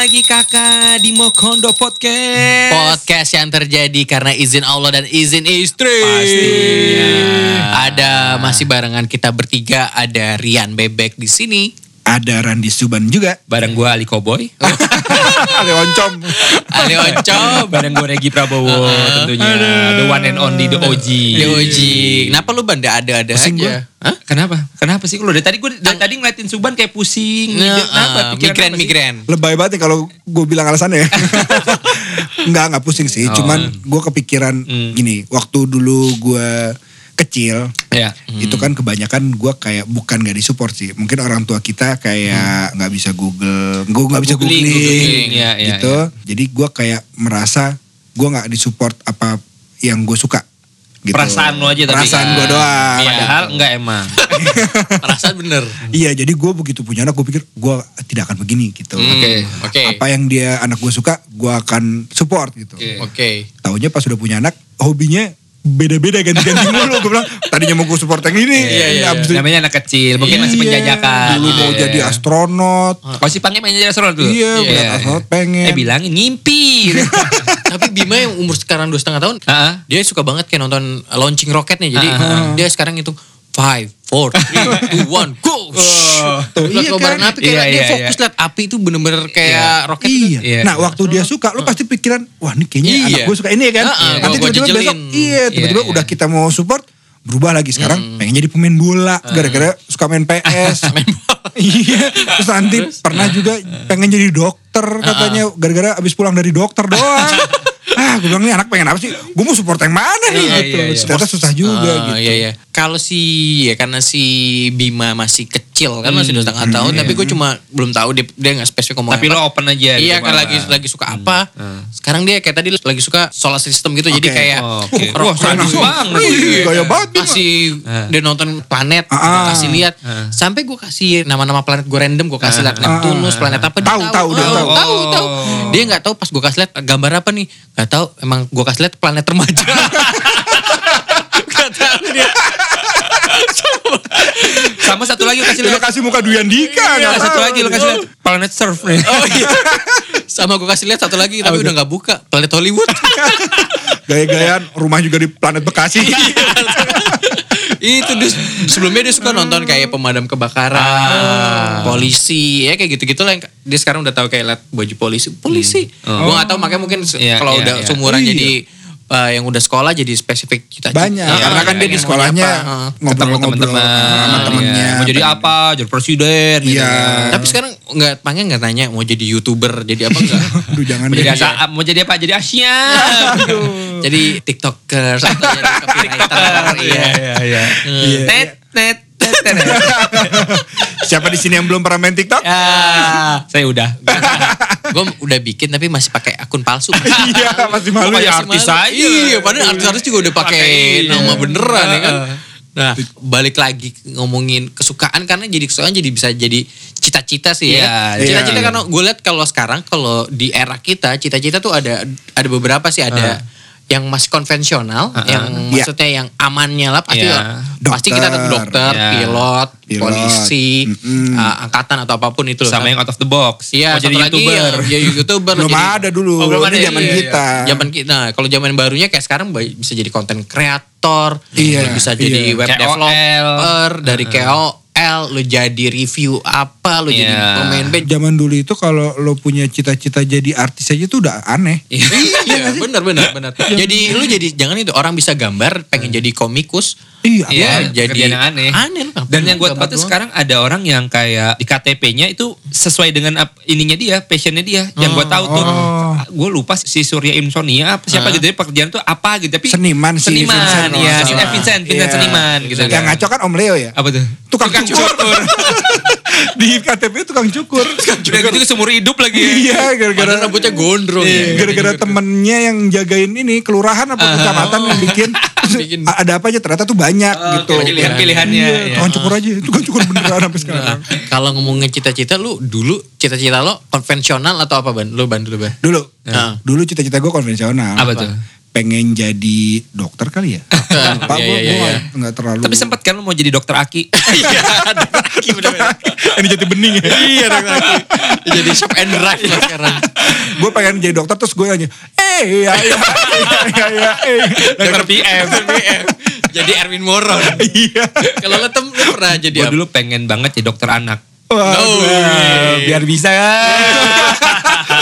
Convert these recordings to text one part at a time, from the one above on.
lagi kakak di Mokondo Podcast. Podcast yang terjadi karena izin Allah dan izin istri. Pastinya. Ada masih barengan kita bertiga. Ada Rian Bebek di sini. Ada Randy Suban juga. Bareng gue Ali Cowboy. Ada oncom. Ali Oncom. Bareng gue Regi Prabowo tentunya. The one and only, the OG. The OG. Kenapa lu banda ada-ada aja? Hah? Kenapa? Kenapa sih? Lu dari tadi gue dari tadi ngeliatin Suban kayak pusing. Nah, Kenapa? ah, Pikiran migren, migren. Lebay banget nih kalau gue bilang alasannya ya. Enggak, enggak pusing sih. Oh. Cuman gue kepikiran Hmm. gini. Waktu dulu gue kecil. Ya. Itu kan kebanyakan gue kayak bukan gak disupport sih. Mungkin orang tua kita kayak nggak bisa Google. Gue nggak bisa Googling. Ya, ya, gitu. Jadi gue kayak merasa gue nggak disupport apa yang gue suka. Gitu. Perasaan lu aja tapi. Perasaan kan. gue doang. Iya. Padahal enggak emang. Perasaan bener. Iya, jadi gue begitu punya anak, gue pikir gue tidak akan begini gitu. Hmm, Oke. Oke. Apa yang dia anak gue suka, gue akan support gitu. Oke. Oke. Taunya pas udah punya anak, hobinya beda-beda ganti-ganti mulu. Gue bilang, tadinya mau gue support yang ini. Iya, iya, abis itu- Namanya anak kecil, mungkin masih Iya, penjajakan. Dulu mau Iya. jadi astronot. Oh si Pangnya main jadi astronot dulu? Iya, berat astronot pengen. Eh bilangin ngimpi. Tapi Bima yang umur sekarang dua setengah tahun, Heeh. dia suka banget kayak nonton launching roketnya. Jadi Ah. dia sekarang itu five, four, three, two, one, go. Tuh, Lihat iya kobaran kan? api kayak Iya, dia iya, fokus lihat api itu bener-bener kayak roket. Iya. Iya. Nah waktu dia suka, lu pasti pikiran, wah ini kayaknya Iya. anak gue suka ini kan. Heeh, Nanti gua- gua tiba-tiba besok, jejelin. iya tiba-tiba Iya, iya. udah kita mau support, berubah lagi sekarang pengen jadi pemain bola gara-gara suka main PS. iya. Terus nanti pernah juga pengen jadi dokter katanya gara-gara abis pulang dari dokter doang. ah gue bilang nih anak pengen apa sih? Gue mau support yang mana nih Iya, gitu. iya, iya. Ternyata susah juga gitu. Iya iya. Kalau si ya karena si Bima masih kecil kan masih dua setengah Hmm, tahun, iya. tapi gue cuma belum tahu dia dia nggak spesifik ngomong Tapi apa. lo open aja. Iya gitu, kan lagi lagi suka apa? Sekarang dia kayak tadi lagi suka solar system gitu. Jadi kayak Oh, rock- Wah, sadis banget. Ih, gaya banget Bima. kasih Ah. dia nonton planet Ah, ah. kasih lihat sampai gue kasih nama-nama planet gue random gue kasih lihat Neptunus planet apa dia Tahu, tahu, dia Oh, tahu. tahu tahu Oh. dia nggak tahu pas gue kasih lihat gambar apa nih nggak tahu emang gue kasih lihat planet remaja dia Sama satu lagi kasih Dia lihat. kasih muka Duyan Dika. Iya, satu lagi lo kasih lihat. Planet Surf nih. oh iya sama gue kasih lihat satu lagi tapi udah nggak buka planet Hollywood Gaya-gayaan rumah juga di planet Bekasi. itu dia sebelumnya dia suka nonton kayak pemadam kebakaran polisi ya kayak gitu gitu lah dia sekarang udah tahu kayak liat baju polisi polisi Oh. gua nggak tahu makanya mungkin Iya, kalau iya, udah iya. seumuran Iya. jadi eh, yang udah sekolah jadi spesifik cita-cita Banyak. Nah, karena kan dia di sekolahnya. Ketemu ngobrol-ngobrol sama temennya. Iya. Mau jadi apa? Jadi presiden. gitu Iya. kan. tapi sekarang nggak panggil nggak tanya mau jadi youtuber jadi apa enggak Aduh jangan Mau jadi deh. asa, mau jadi apa? Jadi Asia. jadi tiktoker atau jadi copywriter iya iya. Iya. Tet tet tet. Siapa di sini yang belum pernah main TikTok? Ya, saya udah. gue udah bikin tapi masih pakai akun palsu Iya, masih malu ya artis aja. Iya, padahal artis-artis juga udah pakai nama beneran ya kan. Nah, balik lagi ngomongin kesukaan karena jadi kesukaan jadi bisa jadi cita-cita sih ya. Iya, Cita-cita iya. karena gue lihat kalau sekarang kalau di era kita cita-cita tuh ada ada beberapa sih ada yang masih konvensional, yang Iya. maksudnya yang amannya lah pasti Iya. pasti kita Dokter. dokter, Iya. pilot, Pilot. polisi, Mm-mm. uh, angkatan atau apa pun itu loh. Sama yang out of the box. Iya, mau jadi satu lagi youtuber. ya, ya youtuber Belum jadi- ada dulu. Oh, belum ada, zaman iya, iya. kita. Zaman kita, nah, kalau zaman barunya kayak sekarang bisa jadi konten kreator, Iya, lu bisa jadi iya. web KOL. developer, dari KOL, lu jadi review apa, lu jadi Iya. pemain band. Zaman dulu itu kalau lo punya cita-cita jadi artis aja tuh udah aneh. Iya, benar benar benar. Jadi lu jadi jangan itu orang bisa gambar, pengen jadi komikus. Iya, Iya, apa? jadi yang aneh. Aneh lu Dan yang gue tahu tuh sekarang ada orang yang kayak di KTP-nya itu sesuai dengan ap- ininya dia, passionnya dia. Yang gue tahu tuh, Oh. gue lupa si Surya Insomnia apa siapa Ah. gitu. Dia pekerjaan tuh apa gitu. Tapi Seniman sih, Seniman, Vincent. iya. Oh, Si- eh, Vincent, Vincent Iya. seniman gitu. Yang ngaco kan Om Leo ya? Apa tuh? Tukang cukur. di KTP tukang cukur. Udah gitu seumur hidup lagi. Iya, gara-gara rambutnya gondrong Iya, ya. gara-gara temennya yang jagain ini kelurahan apa kecamatan yang bikin bikin- ada apa aja ternyata tuh banyak gitu. pilihan-pilihannya, Iya, iya. tukang cukur aja. Tukang cukur beneran sampai sekarang. Nah, kalau ngomongin cita-cita lu dulu cita-cita lo konvensional atau apa ban? Lu ban dulu ban. Dulu, Nah. dulu cita-cita gue konvensional. Apa tuh? Pengen jadi dokter kali ya. Pak Iya, gue iya, iya. nggak terlalu. Tapi sempat kan lu mau jadi dokter Aki. Iya, lagi bener-bener. ini jadi bening ya. Iya dong lagi. Jadi shop and drive lah sekarang. gue pengen jadi dokter terus gue nanya, eh ya ya ya ya eh. dokter PM. Jadi Erwin Moro. Iya. Kalau lo tem lu pernah jadi Gue apa? dulu pengen banget jadi dokter anak. Wah, No. Biar bisa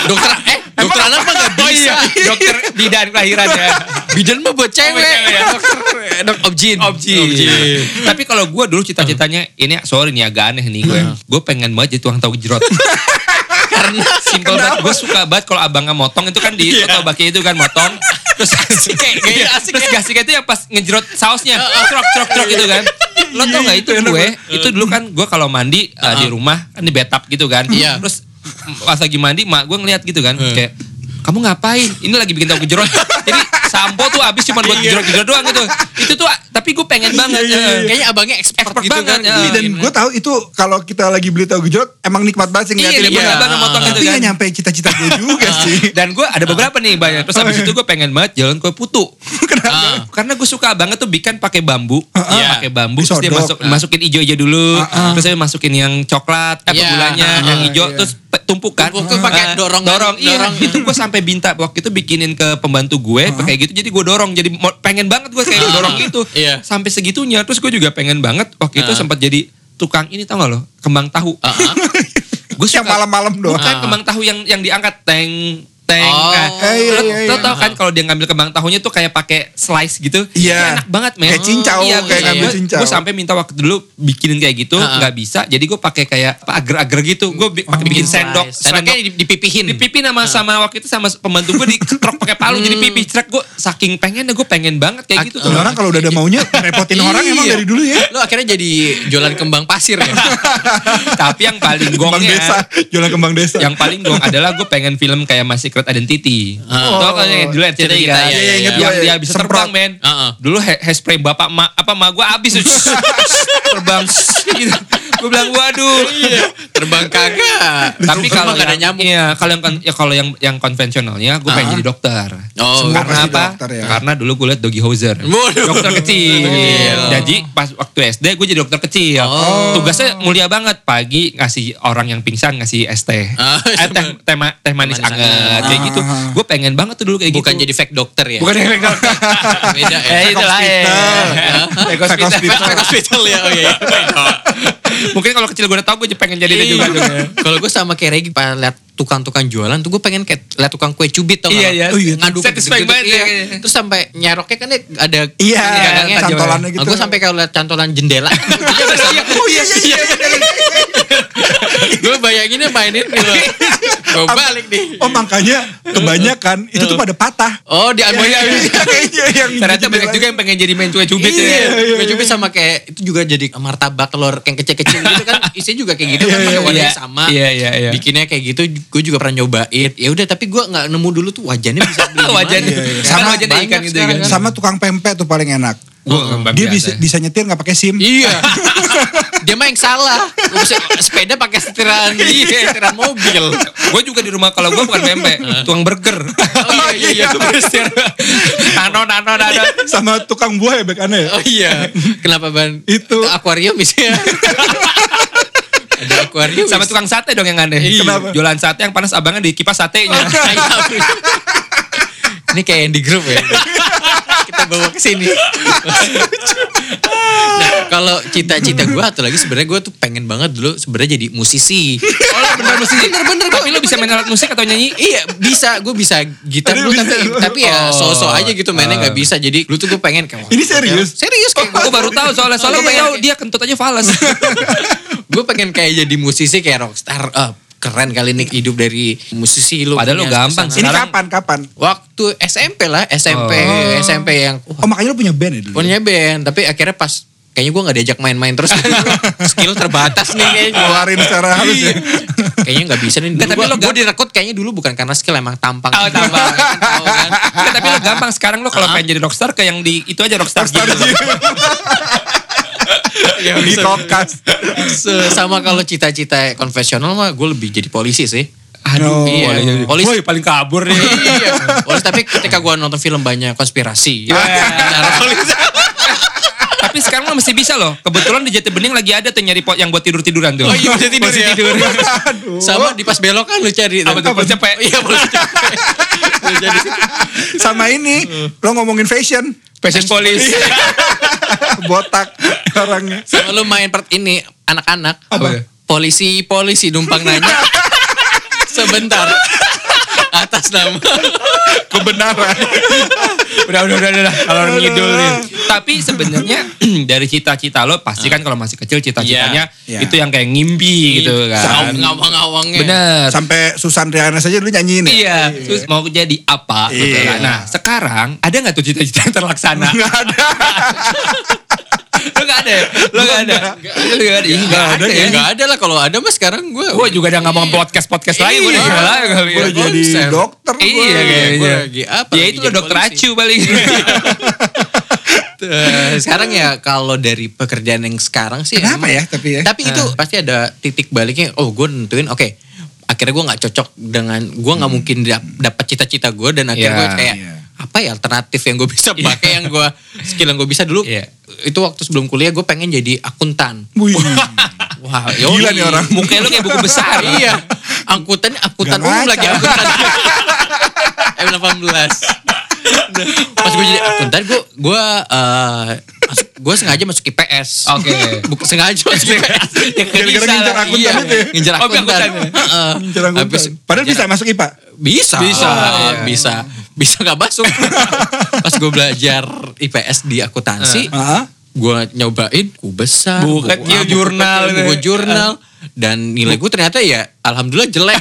Dokter eh dokter anak mah gak Oh bisa. iya, dokter bidan kelahiran ya. Bidan mah buat cewek. ya. Dokter eh, dok objin. Objin. Tapi kalau gue dulu cita-citanya ini sorry nih agak aneh nih gue. Gue pengen banget jadi tukang tahu gejrot. Karena simpel banget. Gue suka banget kalau abangnya motong itu kan di lo tau baki itu kan motong. Terus Kayak gaya asik terus ya. gasiknya itu yang pas ngejrot sausnya. Trok trok trok gitu kan. Lo tau gak itu gue? Itu dulu kan gue kalau mandi uh, di rumah kan di bathtub gitu kan. Iya. Terus pas lagi mandi mak gue ngeliat gitu kan kayak kamu ngapain? Ini lagi bikin tahu gejrot. Jadi sampo tuh habis cuma buat gejrot-gejrot doang gitu. Itu tuh tapi gue pengen banget. eh. Kayaknya abangnya expert, Expert gitu banget, kan. ya. Iya, dan gue tahu itu kalau kita lagi beli tahu gejrot emang nikmat banget sih Iya, ngeliatin nikmat dia. banget motong gitu kan. nyampe cita-cita gue juga sih. Dan gue ada beberapa nih banyak. Terus habis itu gue pengen banget jalan kue putu. Kenapa? Ah. Karena gue suka banget tuh bikin pakai bambu. Iya. Pakai bambu terus dia masukin ijo-ijo dulu. Ah, ah. Terus saya masukin yang coklat, apa Iya. gulanya, Ah, yang hijau iya. terus tumpukan. Tumpuk tuh pakai Ah, dorong- dorong. Iya, dorong. itu gue sampai minta waktu itu bikinin ke pembantu gue pakai gitu. Jadi gue dorong. Jadi mau- pengen banget gue kayak dorong gitu. Iya. Sampai segitunya. Terus gue juga pengen banget waktu itu sempat jadi tukang ini tau gak lo? Kembang tahu. Ah, ah. Gue Yang malam-malam doang. Bukan kembang tahu yang yang diangkat teng teng. Oh. Nah, Eh, iya, lo, iya, lo iya. tau kan kalau dia ngambil kembang tahunya tuh kayak pakai slice gitu. Iya. Enak banget men. Kayak cincau, Iya, kayak ngambil cincau. Gue sampai minta waktu dulu bikinin kayak gitu, nggak bisa. Jadi gue pakai kayak apa agar-agar gitu. Gue bi- pakai bikin sendok. Sendoknya di- dipipihin. Dipipin sama sama waktu itu sama pembantu gue diketrok pakai palu jadi pipi cerek gue saking pengennya gue pengen banget kayak gitu orang kalau udah ada maunya repotin orang emang Iya. dari dulu ya. Lo akhirnya jadi jualan kembang pasir ya. Tapi yang paling Kembang gongnya desa, jualan kembang desa. yang paling gong adalah gue pengen film kayak My Secret Identity. Ah. Tau kan yang dulu Cerita, kan? iya, iya, iya. yang Iya, dia iya. bisa Semprot. terbang men. Heeh. Dulu ha- hairspray bapak ma, apa ma gue habis terbang gitu. Gue bilang waduh. Terbang kagak. Tapi kalau gak ada yang, nyamuk. iya, kalau yang kon- ya kalau yang yang konvensionalnya gue pengen Ah. jadi dokter. Oh, Semua Karena apa? dokter ya. Karena dulu gue liat Doggy Hauser. Waduh. Dokter kecil. Jadi pas waktu SD gue jadi dokter kecil. Oh. Tugasnya mulia banget. Pagi ngasih orang yang pingsan ngasih es teh. Ah, eh, teh, teh, ma- teh manis Manis anget. Kayak gitu. Ah. Gue pengen banget tuh dulu kayak Bukan gitu. jadi fake dokter ya. Bukan yang dokter. Beda ya. Eh itu lah ya. Fake hospital. Fake hospital ya. Oh iya. Mungkin kalau kecil gue udah tau gue pengen jadi juga. Iya. Kalau gue sama kayak Regi pas liat tukang-tukang jualan tuh gue pengen kayak liat tukang kue cubit tau Iya, iya. Oh, iya. Ngadu Satisfying banget iya. ya, kayaknya. Terus sampai nyeroknya kan ada Iya, gagangnya. cantolannya gitu. gue sampai kalau liat cantolan jendela. Oh iya iya iya. gue bayanginnya mainin gitu. Gue balik nih. Oh makanya kebanyakan itu tuh pada patah. Oh di Iya, iya, iya, iya, yang Ternyata di banyak juga yang pengen jadi main kue cubit Iya, ya. iya, gue cubit sama kayak itu juga jadi martabak telur yang kecil-kecil gitu kan isinya juga kayak gitu kan Iya, pakai iya, warnanya iya. sama. Iya, iya, iya. Bikinnya kayak gitu gue juga pernah nyobain. Ya udah tapi gue nggak nemu dulu tuh wajannya bisa beli. Wajannya. Iya, iya. Sama ikan gitu sekarang kan. kan. Sama tukang pempek tuh paling enak. Gua nggak Dia biasa. bisa bisa nyetir nggak pakai SIM. Iya. Dia mah yang salah. Bisa- sepeda pakai setiran iya, setiran mobil. Gue juga di rumah kalau gue bukan pempek, tukang burger. Oh iya iya. iya. Nano nano nano. Sama tukang buah ya bekannya ya. Oh iya. Kenapa ban? Itu. akuarium misalnya. Ada akuarium. Sama tukang sate dong yang aneh. Iya. Kenapa? Jualan sate yang panas abangnya di kipas satenya. Ini kayak yang di grup ya. Kita bawa ke sini. nah, kalau cita-cita gue atau lagi sebenarnya gue tuh pengen banget dulu sebenarnya jadi musisi. Oh lo bener musik. Bener-bener Tapi lo bisa main alat musik atau nyanyi? Iya bisa, gue bisa gitar Aduh, tapi tapi ya Oh. so-so aja gitu mainnya nggak bisa. Jadi dulu tuh gue pengen kayak Ini serius? serius kayak Gue baru tahu soalnya soalnya gue tahu dia kentut aja falas. gue pengen kayak jadi musisi kayak rockstar. Ah, keren kali ini hidup dari musisi lu. Padahal lu gampang ke sana. sih. Ini kapan kapan? Waktu SMP lah, SMP, Oh. SMP yang wah, Oh makanya lu punya band ya dulu. punya band, tapi akhirnya pas kayaknya gue nggak diajak main-main terus. Skill terbatas nih kayaknya. Keluarin secara halus ya. kayaknya nggak bisa nih. Dulu tapi gua, lo gua direkrut kayaknya dulu bukan karena skill emang tampang. Oh, tampang. Kan tahu kan. Nggak, tapi lo gampang sekarang lo kalau pengen jadi rockstar kayak yang di itu aja rockstar, Rockstar gitu. Ya, Di podcast. Se- Sama kalau cita-cita konvensional mah gue lebih jadi polisi sih. Aduh. Iya. Boleh. Polisi. Woi, paling kabur nih. iya. Polisi tapi ketika gue nonton film banyak konspirasi. Iya. Cara polisi. Tapi sekarang mah masih bisa loh. Kebetulan di Jati Bening lagi ada tuh nyari pot yang buat tidur-tiduran tuh. Oh iya bisa tidur Masih ya. tidur. Aduh. Sama di pas belok kan lu cari. Apa tuh, polisi capek? Iya polisi capek. Sama ini, lo ngomongin fashion. Fashion police. Botak orangnya. sama lu main part ini anak-anak. Apa? Polisi polisi numpang nanya. Sebentar. Atas nama. Kebenaran. udah, udah, udah, udah. Kalau orang ngidul nih. Tapi sebenarnya dari cita-cita lo pasti kan kalau masih kecil cita-citanya Iya. itu yang kayak ngimpi gitu kan. Ngawang-ngawangnya. Bener. Sampai Susan Riana saja dulu nyanyiin ya. Iya, terus mau jadi apa? gitu Iya. kan. Nah, sekarang ada nggak tuh cita-cita yang terlaksana? Nggak ada. Lo gak ada ya? Lo gak ada? Lo gak ada? Ih, Gak ada ya? Enggak ada lah kalau ada mah sekarang gue. Gue juga udah ngomong podcast-podcast lagi. Gue udah Iya. gila kali ya. Gue jadi dokter. gua. Iya Gue kayaknya. lagi apa? Ya itu lo dokter acu paling. Sekarang ya kalau dari pekerjaan yang sekarang sih Kenapa ya tapi ya? Tapi itu pasti ada titik baliknya. Oh, gue nentuin oke. Akhirnya gue nggak cocok dengan gue nggak mungkin dap- dapat cita-cita gue dan akhirnya Iya, gue kayak iya. Apa ya alternatif yang gue bisa pakai yang gue skill yang gue bisa dulu. Iya. Itu waktu sebelum kuliah gue pengen jadi akuntan. Wih. Wah, Gila nih orang. Mukanya lo kayak buku besar. iya. Angkutan angkutan umum lagi angkutan. M18. Nah, Pas gue jadi akuntan gue gue eh, masuk- gue sengaja masuk IPS. Oke. Bukan sengaja masuk IPS. Gara-gara ngincar akuntan Iya, itu ya? ngincar Oh, akuntan. akuntan ya? Heeh. Ngincer akuntan. Habis- Padahal bisa masuk IPA. bisa, Bisa, bisa, iya. bisa, bisa nggak masuk. Pas gue belajar IPS di akuntansi, Heeh. gue nyobain besar, Buku kecil, buku jurnal buku ya. jurnal, dan nilai gue ternyata ya alhamdulillah jelek.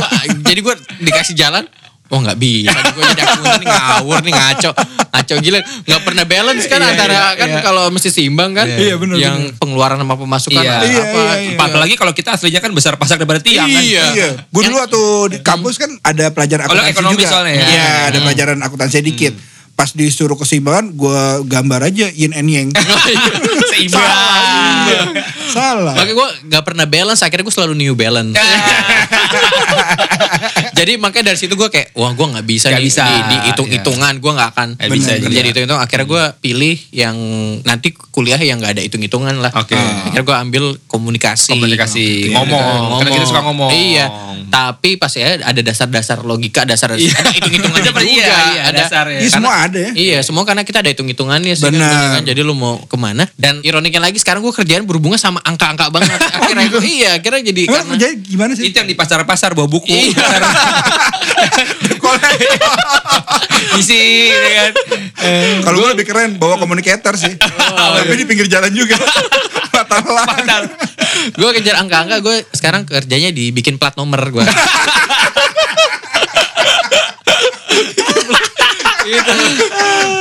Jadi gue dikasih jalan. Oh nggak bisa, gue jadi akuntan nih ngawur nih ngaco, ngaco gila, nggak pernah balance kan Iya, antara iya, kan iya. kalau mesti seimbang kan, Iya, bener, yang pengeluaran sama pemasukan Iya. apa, Iya, iya, iya. Apalagi kalau kita aslinya kan besar pasak daripada tiang kan. Iya. Iya. Gue dulu waktu di kampus kan ada pelajaran Oh, akuntansi ekonomi juga. soalnya ya? Iya, ada Hmm. pelajaran akuntansi dikit. Pas disuruh keseimbangan, gue gambar aja yin and yang. Seimbang. Salah. Salah. Makanya gue gak pernah balance, akhirnya gue selalu new balance. Jadi makanya dari situ gue kayak, wah gue gak bisa Nggak nih bisa, di, di hitung-hitungan, gue gak akan Nggak bisa kerja di hitung-hitung. Akhirnya gue pilih yang nanti kuliah yang gak ada hitung-hitungan lah. Oke. Akhirnya gue ambil komunikasi. Komunikasi. Iya. Ngomong. Karena kita suka ngomong. Iya. Tapi pas ya ada dasar-dasar logika, dasar Iya. ada hitung-hitungannya Ada, juga. iya, iya, ada. Iya semua ada ya. Iya semua karena kita ada hitung-hitungannya sih kan, kan. Jadi lu mau ke mana Dan ironiknya lagi sekarang gue kerjaan berhubungan sama angka-angka banget Akhirnya gue iya akhirnya jadi karena kerja gimana sih? Itu yang di pasar-pasar bawa buku. Iya. Isi gitu kan. Kalau gue lebih keren bawa komunikator sih. Tapi di pinggir jalan juga. Fatal lah. Gue kejar angka-angka gue sekarang kerjanya dibikin plat nomor gue gitu.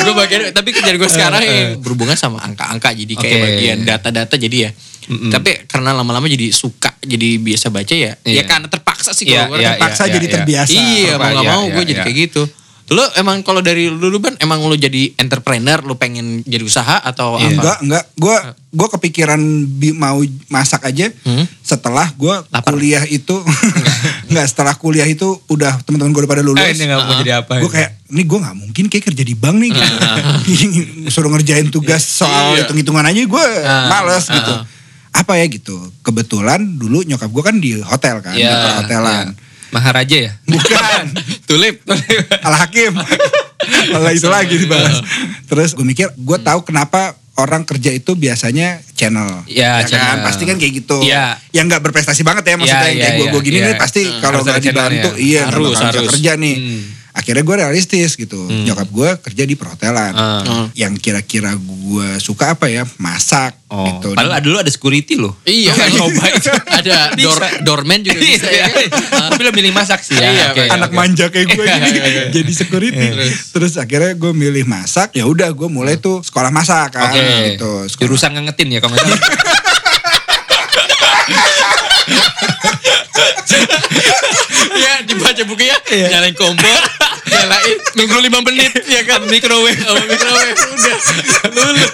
Gue bagian tapi kerjaan gue sekarang ya berhubungan sama angka-angka jadi kayak bagian data-data jadi ya. Tapi karena lama-lama jadi suka jadi biasa baca ya. Ya Iya. karena terpaksa sih Iya, kalau gue iya, Terpaksa iya, jadi iya. terbiasa. Iya, mau gak iya, mau iya, gue jadi iya. kayak gitu. Lo emang kalau dari dulu ban emang lo jadi entrepreneur, lo pengen jadi usaha atau Iya. apa? Enggak, enggak. Gue gue kepikiran bi- mau masak aja Hmm? setelah gue Lapar. kuliah itu enggak setelah kuliah itu udah teman-teman gue udah pada lulus. Eh, ini gak mau jadi apa. gue kayak ini gue nggak mungkin kayak kerja di bank nih gitu. suruh ngerjain tugas soal Iya. hitung-hitungan aja gue Ah, males gitu apa ya gitu kebetulan dulu nyokap gue kan di hotel kan di Iya. perhotelan iya. Maharaja ya? bukan Tulip. al hakim malah itu lagi dibahas terus gue mikir gue tahu kenapa orang kerja itu biasanya channel Iya, kan channel. pasti kan kayak gitu Iya. yang nggak berprestasi banget ya maksudnya Iya, yang kayak iya, gue gue iya, gini iya. nih pasti Hmm. kalau nggak channelnya. dibantu iya nggak Harus, harus. kerja nih Hmm. Akhirnya gue realistis gitu. Nyokap gue kerja di perhotelan. Ah. Yang kira-kira gue suka apa ya? Masak Oh, gitu. padahal dulu ada security loh. Iya, kan coba itu. Ada door, doorman juga bisa. Iya, ya. Tapi lo milih masak sih ya. Iya, Oke, anak manja kayak gue gini iya, iya. jadi security. Terus akhirnya gue milih masak. Ya udah gue mulai tuh sekolah masak kan. Oke. Gitu. Sekolah- Jurusan ngangetin ya kalau nggak salah. Iya, dibaca bukunya, nyalain kompor, nyalain, nunggu 5 menit, ya kan? Microwave. Oh, microwave, udah, lulus.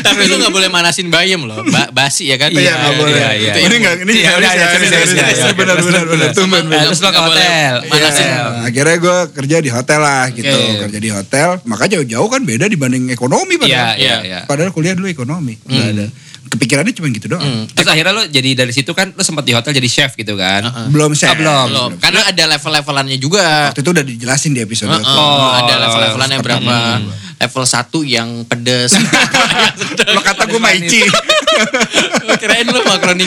Tapi lu gak boleh manasin bayam loh, ba basi ya kan? Iya, nggak boleh. iya, iya. Ini nggak, ini Iya, ya, ya, ini. Benar, benar, benar. Tumben, benar. Terus lo ke hotel. manasin. Iya. Akhirnya gue kerja di hotel lah gitu. Kerja di hotel. Makanya jauh-jauh kan beda dibanding ekonomi Iya, padahal. iya, iya. Padahal kuliah dulu ekonomi. Nggak ada. Kepikirannya cuma gitu doang. Hmm. Terus akhirnya lo jadi dari situ kan lo sempat di hotel jadi chef gitu kan. Belum chef. Ah, belum. Belum, karena ada level-levelannya juga. Waktu itu udah dijelasin di episode. Heeh, Oh, ada level-levelannya berapa? Level 1 yang pedes. Lo kata gue Maici. Kirain lu makaroni.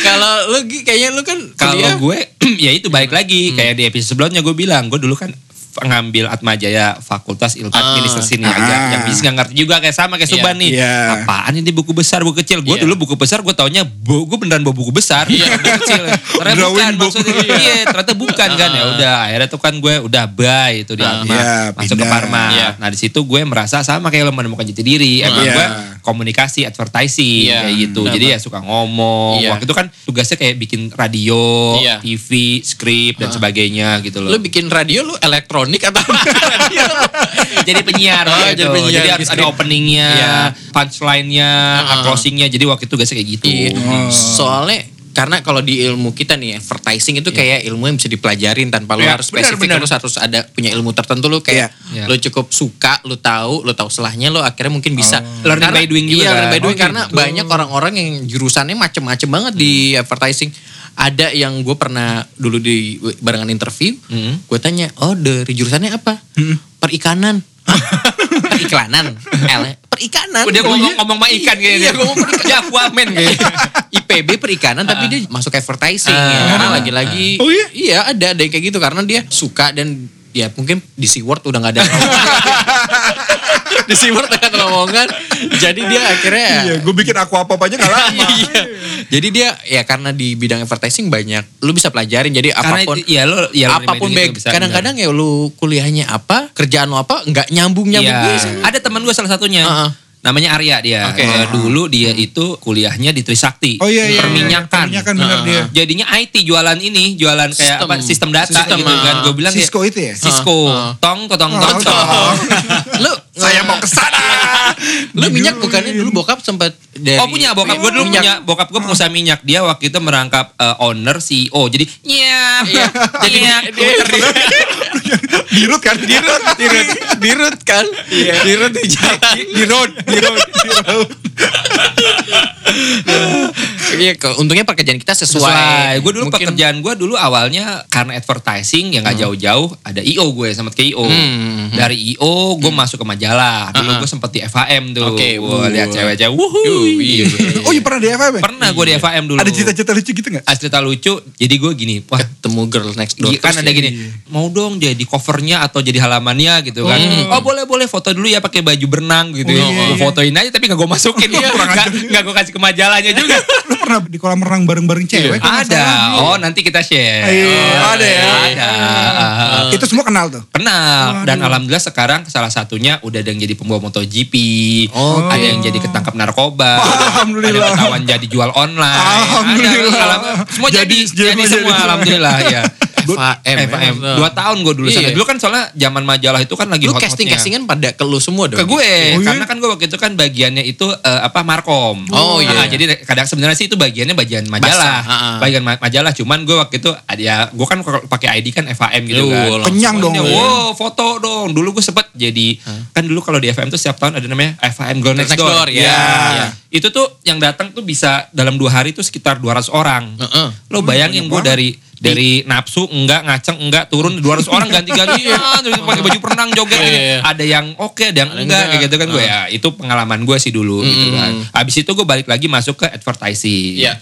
Kalau lu kayaknya lu kan Kalau gue ya itu balik lagi kayak di episode sebelumnya gue bilang gue dulu kan ngambil Atmajaya Fakultas Ilmu Ah. Administrasi nih Ah. agak yang bisa nggak ngerti juga kayak sama kayak Iya, Suban nih. iya. Apaan ini buku besar buku kecil? Gue Iya. dulu buku besar gue taunya bu, gue beneran bawa buku besar. Iya. buku kecil. Ternyata Drawing bukan book. maksudnya. Iya, ternyata bukan kan ya udah akhirnya tuh kan gue udah buy itu di Ah. Atma Iya, masuk ke pindah. Parma. Iya. Nah di situ gue merasa sama kayak lo menemukan jati diri. Emang Iya. gue komunikasi, advertising Iya, kayak gitu. benar, Jadi ya suka ngomong. Iya. Waktu itu kan tugasnya kayak bikin radio, Iya. TV, skrip dan sebagainya gitu loh. lu bikin radio lu elektronik atau jadi penyiar Oh, gitu. jadi penyiar, Jadi harus ada openingnya, Iya. punchline-nya, Ah. closing-nya. Jadi waktu itu tugasnya kayak gitu. Iya. Soalnya karena kalau di ilmu kita nih advertising itu kayak ilmu yang bisa dipelajarin tanpa lu Iya, harus benar, spesifik benar. lu harus ada punya ilmu tertentu lu kayak Iya. lu cukup suka lu tahu lu tahu selahnya lu akhirnya mungkin bisa Learning Karena- by doing juga iya, kan? learning by doing Oh, karena gitu. banyak orang-orang yang jurusannya macem-macem banget di advertising ada yang gue pernah dulu di barengan interview Hmm. gue tanya oh dari jurusannya apa perikanan periklanan L perikanan Udah ngomong, ngomong sama ikan kayaknya. Iya, ngomong perikanan. Ya, Aquaman kayaknya. IPB perikanan tapi dia masuk advertising Ah. ya. Karena lagi-lagi Oh iya? iya ada ada yang kayak gitu karena dia suka dan ya mungkin di SeaWorld udah nggak ada di nggak ada omongan jadi dia akhirnya Iya, gue bikin aku apa aja gak lama. Iya. Jadi dia ya karena di bidang advertising banyak lu bisa pelajarin jadi Karena apa pun itu, ya lo ya lo apa pun bisa, kadang-kadang ya lu kuliahnya apa kerjaan lu apa nggak nyambung nyambung Iya. Ada teman gue salah satunya. Heeh. Namanya Arya dia. Oke. Eh, dulu dia itu kuliahnya di Trisakti. Oh iya, iya. Perminyakan. Perminyakan bener Heeh. dia. Jadinya IT jualan ini, jualan kayak Sistem. apa sistem data Sistem, gitu kan. ah. Gue bilang Cisco itu ya? Cisco. Ah, ah. Tong tong tong tong. tong. lu Saya mau ke sana. lu minyak bukannya dulu bokap sempat dari Oh punya bokap gue dulu Minyak. punya bokap gue pengusaha minyak dia waktu itu merangkap eh, owner CEO jadi nyap Iya. jadi nyap Dirut kan? Dirut. dirut dirut kan dirut di jalan Di road. Di road. Di road. Iya ke- untungnya pekerjaan kita sesuai, sesuai. Gue dulu Mungkin- pekerjaan gue dulu awalnya karena advertising yang nggak jauh-jauh ada IO gue sama ke IO Hmm. dari IO gue masuk ke majalah. Dulu Ah, ah. gue sempet di FHM tuh. Oke, gue wuh. lihat cewek-cewek iya, iya. Oh iya pernah di FM ya? pernah gue di FHM dulu. Ada cita-cita lucu gitu gak? Ah, cerita lucu jadi gue gini wah. Ketemu girl next door. Iya, kan ada gini mau dong jadi covernya atau jadi halamannya gitu kan. Oh boleh boleh foto dulu ya pakai baju berenang gitu ya. Oh, iya, gue fotoin aja tapi gak gue masukin nggak nggak gue kasih ke majalahnya juga. Lu pernah di kolam renang bareng-bareng cewek? kok nggak ada oh nanti kita share. Iya, Oh, ada ya. ada. Itu semua kenal tuh? kenal. Dan alhamdulillah sekarang salah satunya udah ada yang jadi pembawa MotoGP. Oh, ada yang jadi ketangkap narkoba. Alhamdulillah. ada ketahuan jadi jual online. Alhamdulillah. ada, alham- semua Jadi- jadi jadi- jadi, jadi semua semua. alhamdulillah ya FHM, FHM. ya. Dua tahun gue dulu Iya. Dulu kan soalnya zaman majalah itu kan lagi lu hot casting castingan pada ke lu semua dong ke gue Oh, iya? karena kan gue waktu itu kan bagiannya itu eh, apa markom Oh, iya, Nah, iya. jadi kadang sebenarnya sih itu bagiannya bagian majalah Basah, ah, ah. bagian ma- majalah cuman gue waktu itu ada ya gue kan pakai ID kan FHM gitu Yuh, kan langsung Kenyang dong. Lu. wow foto dong dulu gue sempet jadi kan dulu kalau di FM tuh setiap tahun ada namanya FHM Girl Next, Next Door, Door, ya. Ya. itu tuh yang datang tuh bisa dalam dua hari tuh sekitar 200 orang Heeh. lo bayangin gue dari dari nafsu enggak ngaceng enggak turun 200 orang ganti-ganti ya, terus pakai baju perenang joget Iya, gini. iya. ada yang oke ada yang Ada enggak, enggak. kayak gitu kan gue ya itu pengalaman gue sih dulu gitu kan Mm. abis itu gue balik lagi masuk ke advertising Iya.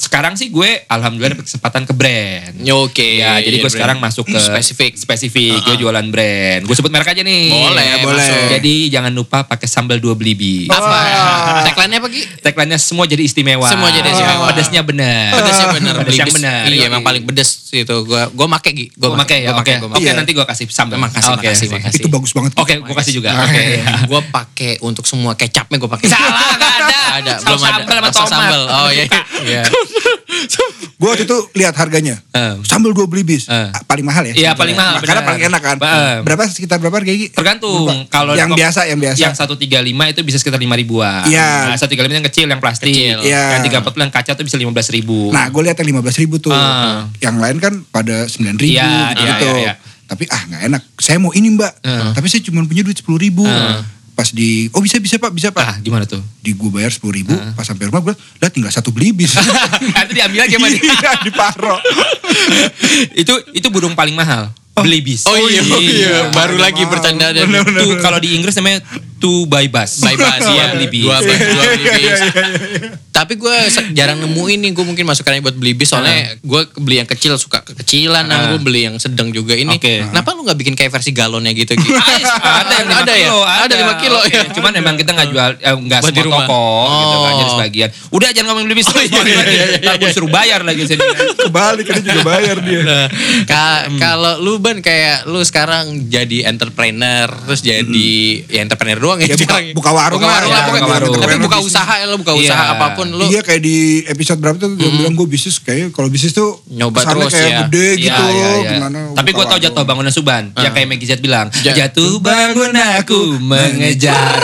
Sekarang sih gue alhamdulillah dapet kesempatan ke brand. Oke. Ya, jadi iya, gue brand. sekarang masuk ke spesifik. spesifik. Gue jualan brand. Gue sebut merek aja nih. Boleh, boleh. masuk. Jadi jangan lupa pakai sambal dua belibi. apa? Tagline-nya apa Gi? Tagline-nya semua jadi istimewa. Semua jadi istimewa. Pedasnya benar. Pedesnya bener. Pedes yang benar. Iya, emang paling pedes itu. Gua gua make Gi. Gue pakai ya, oke. Oke, Iya. nanti gue kasih sambal. Makasih, Oke, makasih, makasih. Itu bagus banget. Oke, gue kasih juga. Oke. Gue pakai untuk semua kecapnya gue pakai. Salah, nggak ada. ada, belum ada. sambal sama tomat. sambal. Oh iya. Iya. Gue waktu itu lihat harganya. Eh. Sambal dua beli bis. Eh. Ah, Paling mahal ya? Iya, paling mahal, Karena benar. paling enak kan. Eh. Berapa sekitar berapa harga Gi? Tergantung. Kalau yang biasa, yang biasa. Yang 135 itu bisa sekitar 5 ribuan. Iya. Nah, 135 yang kecil, yang plastik. Kecil. Iya. Yang 30 yang kaca tuh bisa 15 ribu. Nah, gue lihat yang lima belas ribu tuh. Ah. Yang lain kan pada sembilan ribu Iya, iya, gitu. iya, iya. Tapi ah nggak enak. Saya mau ini mbak. Ah. Tapi saya cuma punya duit sepuluh ribu. Ah. Pas di, oh bisa bisa pak, bisa pak. ah, gimana tuh? Di gue bayar sepuluh ribu. Pas sampai rumah gue, lah tinggal satu beli bis. Nanti diambil sama dia. Iya, di paro. itu itu burung paling mahal. Beli bis. Oh iya, iya. baru Mahal, lagi bercanda dan. Tuh kalau di Inggris namanya two by bus. Bye bye Dua ya. beli bis. Dua bus, dua beli Iya, bis. Tapi gue jarang nemuin nih, gue mungkin masukannya buat beli bis soalnya gue beli yang kecil suka kekecilan, nah, Ah. gue beli yang sedang juga ini. Oke. Kenapa lu nggak bikin kayak versi galonnya gitu? gitu? ada yang 5 Ada ya? Ada 5 kilo Oke, ya. Cuman emang kita nggak jual eh, di semua rumah. toko gitu kan, Oh. jadi sebagian. Udah jangan ngomongin beli bis. Oh, iya, iya, iya, iya, iya. suruh bayar lagi sini. Kebalik, kan dia juga bayar dia. Nah, ka- kalau lu ban kayak lu sekarang jadi entrepreneur terus jadi ya entrepreneur doang ya, Ya, buka- sekarang. buka warung buka warung ya, lah pokoknya. buka warung. tapi buka usaha ya lu buka Iya. usaha apa pun lu Iya kayak di episode berapa tuh gue bilang gue bisnis kayak kalau bisnis tuh Nyoba terus kayak ya. gede Iya, gitu. iya, iya. Gimana Tapi gue tau jatuh bangunan Suban. Yang kayak Maggie Z bilang. Ja- Jatuh bangun aku mengejar.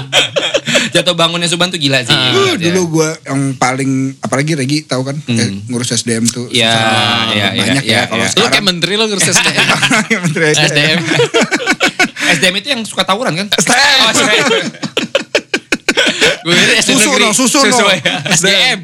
jatuh bangunnya Suban tuh gila sih. Uh, dulu gue yang paling apalagi Regi tahu kan kayak ngurus SDM tuh Iya, iya, iya, banyak iya, ya kalau iya. lu kayak sekarang menteri lu ngurus SDM Menteri SDM SDM itu yang suka tawuran kan? SDM. Oh, SDM. gue kira SD Susu negeri dong, susu Susu dong. ya. SDM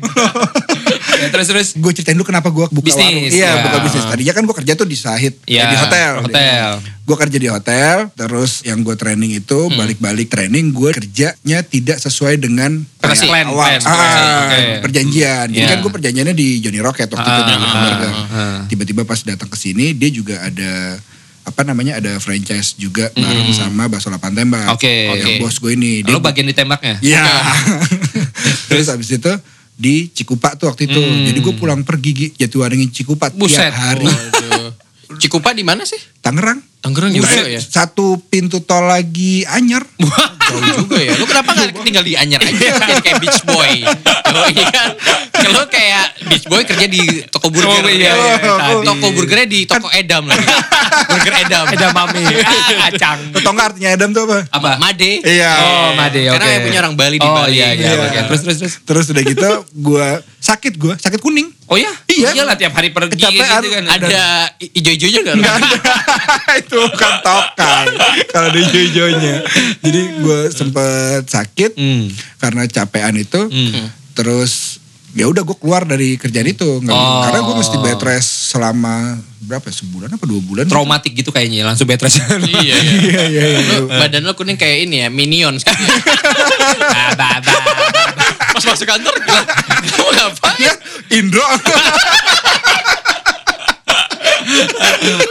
Ya, terus terus. gue ceritain dulu kenapa gue buka Bisnis, warung iya ya. buka bisnis tadinya kan gue kerja tuh di Sahid eh, di hotel hotel. gue kerja di hotel terus yang gue training itu Hmm. balik-balik training gue kerjanya tidak sesuai dengan Plan, kayak plan, awal plan, Ah, oke. perjanjian jadi Iya. kan gue perjanjiannya di Johnny Rocket waktu itu Ah, di ah, Hamburger. ah, ah. tiba-tiba pas datang ke sini dia juga ada apa namanya ada franchise juga bareng sama Bakso Lapan Tembak Hmm. Oke. yang Oke. bos gue ini Lo bagian ditembaknya? Iya. Terus habis itu di Cikupa tuh waktu itu. Hmm. Jadi gue pulang pergi Gi, Jatiwaringin Cikupa Buset. tiap hari. Waduh. Cikupa di mana sih Tangerang. Tangerang juga ya Satu pintu tol lagi anyar. jauh juga ya lu kenapa nggak tinggal di Anyer aja jadi kayak beach boy oh iya kan kalau kayak beach boy kerja di toko burger Oh, iya, iya, tadi. toko burgernya di toko Edam lagi burger Edam Ada mami. Ah, Acang. Lo tau gak artinya Adam tuh apa? Apa? Made Iya. Oh, Made, oke. Karena yang punya orang Bali di oh, Bali. iya, iya, Iya. Terus, terus, terus. Terus udah gitu gue sakit gue, sakit kuning. Oh ya? Iya. Iyalah tiap hari pergi Kecapean. gitu kan. Ada ijo-ijonya gak? Enggak ada. itu bukan tokai. Kalau ada hijau-hijaunya. Jadi gue sempet sakit Hmm. karena capean itu. Hmm. Terus ya udah gue keluar dari kerjaan itu Nggak- Oh. karena gue mesti bed rest selama berapa ya, sebulan apa dua bulan Traumatik gitu kayaknya langsung bed rest. iya, iya. iya iya iya Lu, badan lu kuning kayak ini ya, minions. Ba, ba, ba. Pas masuk kantor, gila, kamu ngapain? Ya, Indro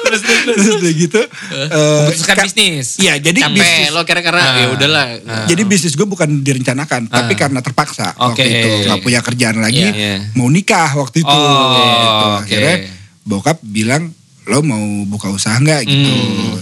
terus terus udah gitu eh, Memutuskan ka- bisnis. iya jadi Capek bisnis lo kira-kira Ah. ya udahlah. jadi bisnis gue bukan direncanakan tapi karena terpaksa Oke. waktu itu nggak punya kerjaan lagi Iya, iya. mau nikah waktu itu Oh, gitu. oke. akhirnya bokap bilang lo mau buka usaha nggak gitu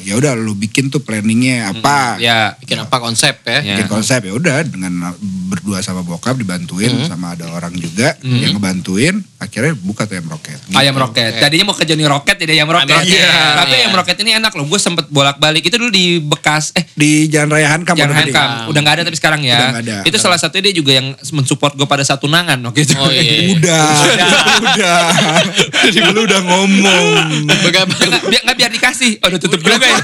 ya udah lo bikin tuh planningnya apa Ya. Bikin apa konsep ya? Ya. bikin konsep ya udah dengan berdua sama bokap dibantuin sama ada orang juga yang ngebantuin akhirnya buka tuh ayam roket Gitu. Ayam roket. Tadinya mau ke Johnny Rocket jadi ayam roket. Ayam roket. Iya. Tapi Iya. ayam roket ini enak loh. Gue sempet bolak-balik. Itu dulu di bekas eh di Jalan Raya Hankam Gede. Hankam. Udah nggak ada tapi sekarang ya. Udah nggak ada. Itu salah satunya dia juga yang mensupport gue pada satu nangan waktu itu. Oh, iya. udah udah dulu udah ngomong Nggak, biar, nggak biar dikasih. Oh, udah tutup juga ya.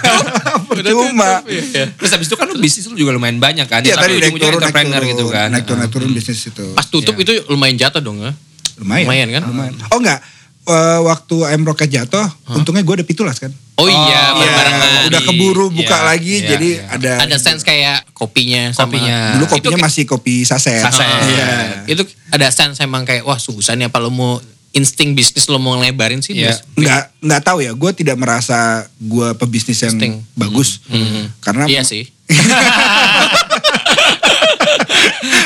percuma Terus habis itu kan lu bisnis lu juga lumayan banyak kan. Iya tadi Tapi naik turun naik entrepreneur turun gitu kan. naik turun naik turun bisnis itu Pas tutup itu lumayan jatuh dong ya? lumayan Lumayan kan? lumayan oh enggak eh, waktu M Rocket jatuh, untungnya gue ada pitulas kan. Oh, iya, Iya, bareng-bareng udah keburu buka iya, lagi, iya, jadi iya. ada Ada sense kayak kopinya sama Kopinya. Dulu Itu kopinya kayak- masih kopi saset. Saset. Iya. Itu ada sense emang kayak wah susah nih apa lo mau insting bisnis lo mau ngelebarin sih Iya. bis- Nggak nggak tahu ya, gue tidak merasa gue pebisnis yang Insting. bagus, karena Iya sih.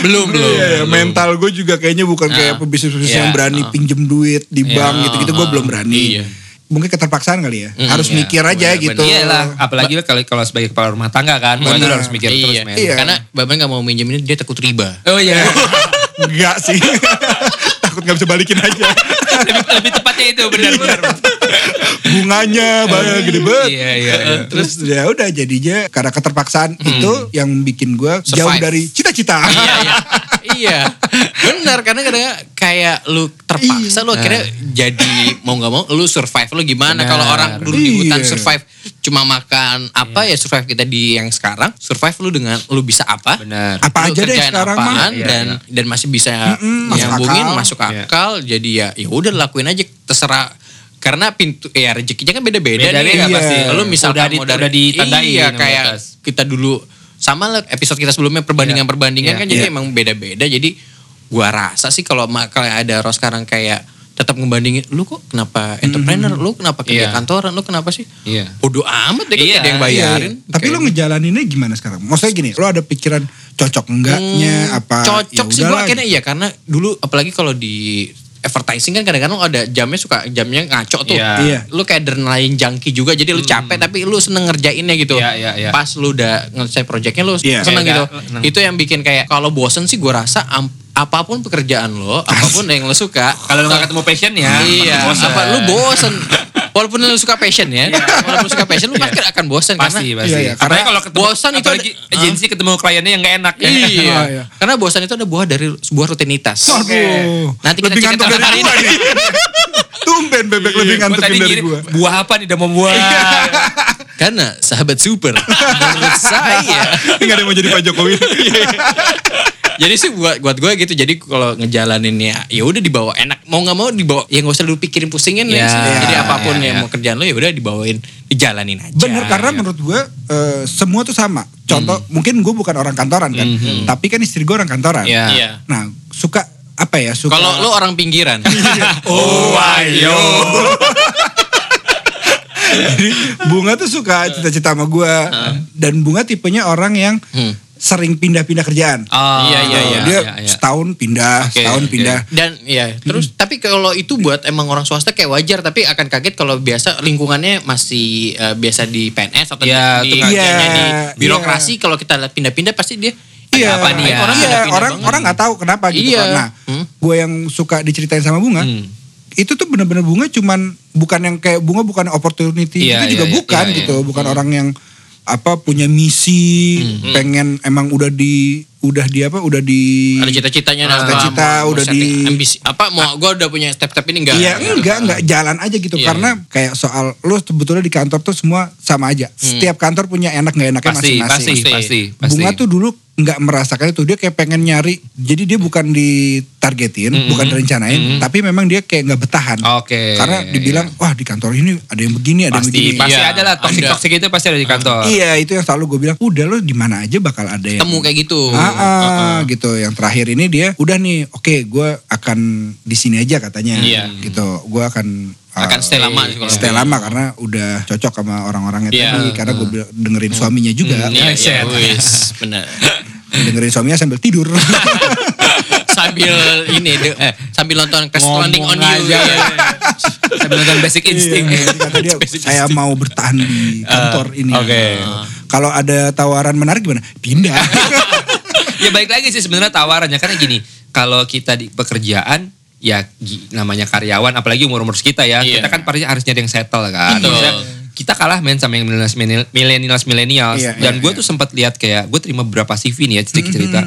belum belum. Iya, iya, mental gue juga kayaknya bukan kayak pebisnis-pebisnis Iya, yang berani ah. pinjem duit di Iya, bank gitu-gitu gue ah, belum berani. iya. Mungkin keterpaksaan kali ya, harus iya, mikir aja benar, gitu. benar. Iyalah, apalagi kalau kalau sebagai kepala rumah tangga kan, Benar. harus mikir terus Iya. men. Iya. Karena Baban gak mau minjemin dia takut riba. Oh iya. Enggak sih, takut nggak bisa balikin aja. lebih, lebih tepatnya itu benar-benar. Bunganya banyak gede banget. Iya iya. iya. Terus ya udah jadinya karena keterpaksaan itu yang bikin gue jauh dari cita-cita. iya iya. iya. Benar karena kadang kayak lu terpaksa lu akhirnya jadi mau nggak mau lu survive lu gimana kalau orang dulu di hutan Iya. survive cuma makan apa ya survive kita di yang sekarang survive lu dengan lu bisa apa Benar. Apa Lu aja deh sekarang mah. apaan Iya, dan dan masih bisa masuk nyambungin akal. masuk Iya. akal jadi ya ya udah lakuin aja terserah karena pintu ya rezekinya kan beda-beda Beda-beda nih. pasti. Lu misalkan Udah di- mau dari udah ditandain Iya, kayak kita dulu sama lah episode kita sebelumnya perbandingan-perbandingan Iya. kan jadi Iya. emang beda-beda. Jadi gua rasa sih kalau ma- kalau ada Ros sekarang kayak tetap ngebandingin lu kok kenapa entrepreneur, lu kenapa kerja Iya. kantoran, lu kenapa sih? Iya. Bodoh amat deh Iya, ada yang Iya, bayarin. iya. Tapi lo ngejalaninnya gimana sekarang? Maksudnya gini, lo ada pikiran cocok enggaknya Hmm, apa? Cocok ya sih udahlah akhirnya iya karena dulu apalagi kalau di advertising kan kadang-kadang lo ada jamnya suka jamnya ngaco tuh. Iya. Iya. Lu kayak adrenalin junkie juga jadi lu capek tapi lu seneng ngerjainnya gitu. Iya, iya, iya. Pas lu udah nge projectnya lu Iya. seneng Kayak gitu. seneng. Itu yang bikin kayak kalau bosen sih gue rasa am- apa pun pekerjaan lo, apa pun yang lo suka. Kalau nggak ketemu passion ya, iya, bosan. apa lu bosen. Walaupun lu suka passion ya, walaupun lu suka passion lu pasti akan bosen Pasti, karena pasti. Iya, iya. Karena kalau ketemu bosan itu ada- agensi ketemu kliennya yang nggak enak ya. Iya. Oh, iya. Karena bosan itu ada buah dari sebuah rutinitas. Aduh. Nanti kita lebih cek ngantuk kita dari hari gua nih. Tumben bebek lebih Gua ngantukin tadi dari gua. buah apa nih mau buah. Karena sahabat super menurut saya. Enggak ada yang mau jadi Pak Jokowi. Jadi sih buat buat gue gitu. Jadi kalau ngejalaninnya ya udah dibawa enak. Mau nggak mau dibawa ya nggak usah dulu pikirin pusingin ya. Ya, Jadi ya, apa pun ya, yang ya. mau kerjaan lo ya udah dibawain dijalanin aja. Bener karena Ya. menurut gue eh, semua tuh sama. Contoh mungkin gue bukan orang kantoran kan, tapi kan istri gue orang kantoran. Iya. Iya. Nah suka apa ya suka. Kalau lo orang pinggiran. Oh, ayo. Jadi bunga tuh suka cita-cita sama gue dan bunga tipenya orang yang Hmm. Sering pindah-pindah kerjaan. Oh, Iya, iya, iya. dia iya, iya. setahun pindah, Oke, setahun oke. pindah. Dan ya terus tapi kalau itu buat emang orang swasta kayak wajar tapi akan kaget kalau biasa lingkungannya masih eh, biasa di PNS atau Iya, di, di, tuh, kerjanya iya, di birokrasi kalau kita lihat pindah-pindah pasti dia Iya, apa nih ya? orang Iya, iya, pindah orang banget. orang nggak tahu kenapa gitu Iya. kan. Nah, Hmm. gue yang suka diceritain sama bunga, Hmm. itu tuh bener-bener bunga cuman bukan yang kayak bunga bukan opportunity Iya, itu juga iya, bukan iya, gitu, iya. bukan orang yang apa punya misi, Hmm. pengen emang udah di udah di apa udah di ada cita-citanya Ada cita-cita, udah di- ambisi apa mau gue udah punya step-step ini enggak Iya enggak enggak jalan aja gitu Iya, karena kayak soal lu sebetulnya di kantor tuh semua sama aja. Setiap kantor punya enak nggak enaknya Hmm. Pasti, pasti, masing-masing. pasti, pasti. Bunga tuh dulu nggak merasakan itu. Dia kayak pengen nyari jadi dia bukan ditargetin bukan direncanain tapi memang dia kayak nggak betahan Oke. karena dibilang wah di kantor ini ada yang begini ada pasti yang begini. pasti Iya, ada lah toxic toxic itu pasti ada di kantor. iya itu yang selalu gue bilang udah lo di mana aja bakal ada yang temu kayak gitu. Ah, ah, gitu. Yang terakhir ini dia udah nih oke gue akan di sini aja katanya. Iya. gitu. Gue akan akan ah, stay lama sih kalau stay lama karena udah cocok sama orang-orangnya Iya. tadi karena gue dengerin suaminya juga. Iya, iya, Set. wis, benar. dengerin suaminya sambil tidur sambil ini de- eh, sambil nonton Crash Landing on You aja. ya. Sambil nonton Basic Instinct. Iya, kata dia saya mau bertahan di kantor ini oke. kalau ada tawaran menarik gimana pindah ya baik lagi sih sebenarnya tawarannya karena gini kalau kita di pekerjaan ya namanya karyawan apalagi umur umur kita ya Iya. kita kan pasti harus nyari yang settle kan Betul. Maksudnya, kita kalah men sama yang millennials millennials Iya, dan iya, gue iya. tuh sempat lihat kayak gue terima beberapa CV nih ya cerita cerita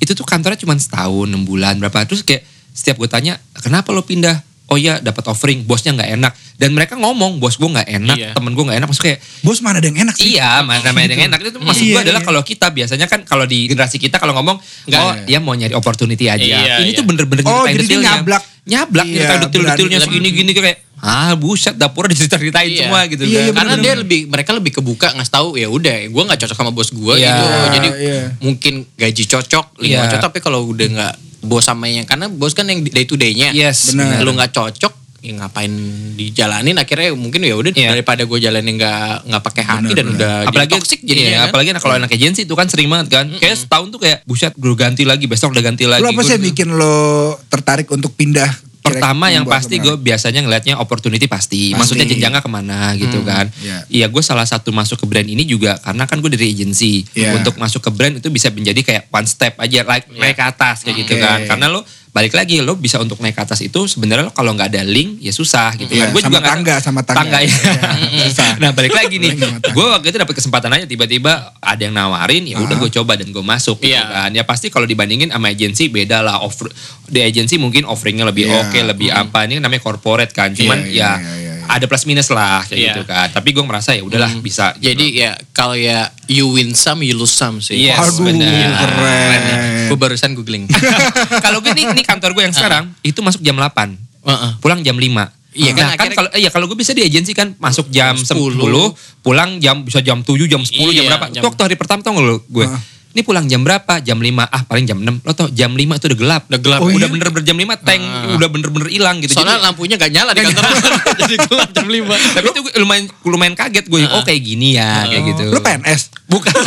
itu tuh kantornya cuma setahun enam bulan berapa. Terus kayak setiap gue tanya kenapa lo pindah oh ya dapat offering bosnya nggak enak dan mereka ngomong bos gue nggak enak Iya. temen gue nggak enak maksudnya kayak bos mana ada yang enak sih Iya, mana namanya yang enak itu maksud Iya, gue adalah iya. kalau kita biasanya kan kalau di generasi kita kalau ngomong Nggak, oh iya. dia mau nyari opportunity aja. Iya, Ini iya. tuh bener-bener Oh, nyeritain jadi dia nyablak nyablak Iya, cerita detail-detailnya berani. segini gini kayak ah buset dapurnya diceritain Iya. semua gitu Iya, kan. iya, Karena dia lebih mereka lebih kebuka ngasih tahu ya udah gue nggak cocok sama bos gue Iya, gitu. Jadi iya. mungkin gaji cocok, lingkungan Iya. cocok tapi kalau udah nggak bos sama yang karena bos kan yang day to day-nya. Yes, benar. Lu nggak cocok ya ngapain dijalanin akhirnya mungkin ya udah Iya. daripada gue jalanin nggak nggak pakai hati Benar, dan benar. udah apalagi jadi toxic jadinya iya, kan. apalagi kalau anak agensi itu kan sering banget kan kayak setahun tuh kayak buset gue ganti lagi besok udah ganti lagi Lo apa sih yang bikin lo tertarik untuk pindah? Pertama yang pasti gue biasanya ngelihatnya opportunity pasti. Pasti. Maksudnya jenjangnya ke mana gitu kan. iya. Iya gue salah satu masuk ke brand ini juga karena kan gue dari agensi. Iya. Untuk masuk ke brand itu bisa menjadi kayak one step aja like naik ke atas kayak gitu Oke. kan. Karena lo balik lagi lo bisa untuk naik ke atas itu sebenarnya lo kalau nggak ada link ya susah gitu Iya, kan. Gue sama nggak- tangga, sama tangga. ya. Iya, susah. nah balik lagi nih. Tangga. Gue waktu itu dapat kesempatan aja tiba-tiba ada yang nawarin ya udah Ah. gue coba dan gue masuk gitu Iya. kan. Ya pasti kalau dibandingin sama agensi beda lah. Offer, di agensi mungkin offeringnya lebih Iya. oke, lebih apa. Ini namanya corporate kan. Cuman Iya, iya, ya iya, iya, iya. Ada plus minus lah kayak Iya. gitu kan. Tapi gue merasa ya udahlah bisa. gitu. Jadi ya kalau ya you win some you lose some sih. Yes, Aduh, benar. keren. Gue barusan googling. kalau gue nih, nih kantor gue yang sekarang itu masuk jam 8, Heeh. pulang jam 5. Iya kan, nah, kan kalau iya kalau gue bisa di agensi kan masuk jam 10, 10, pulang jam bisa jam 7, jam 10, jam Iya, berapa. jam- Itu waktu hari pertama tau gak lo gue. Hah. Ini pulang jam berapa? Jam 5. Ah, paling jam 6. Lo tau jam 5 itu udah gelap. Udah gelap. Oh, udah iya? bener-bener jam 5 tank udah bener-bener hilang gitu. Soalnya Jadi- lampunya gak nyala di kantor. Jadi gelap jam 5. tapi itu gue lumayan lumayan kaget gue. Oh kayak gini ya, kayak gitu. Lo PNS? Bukan.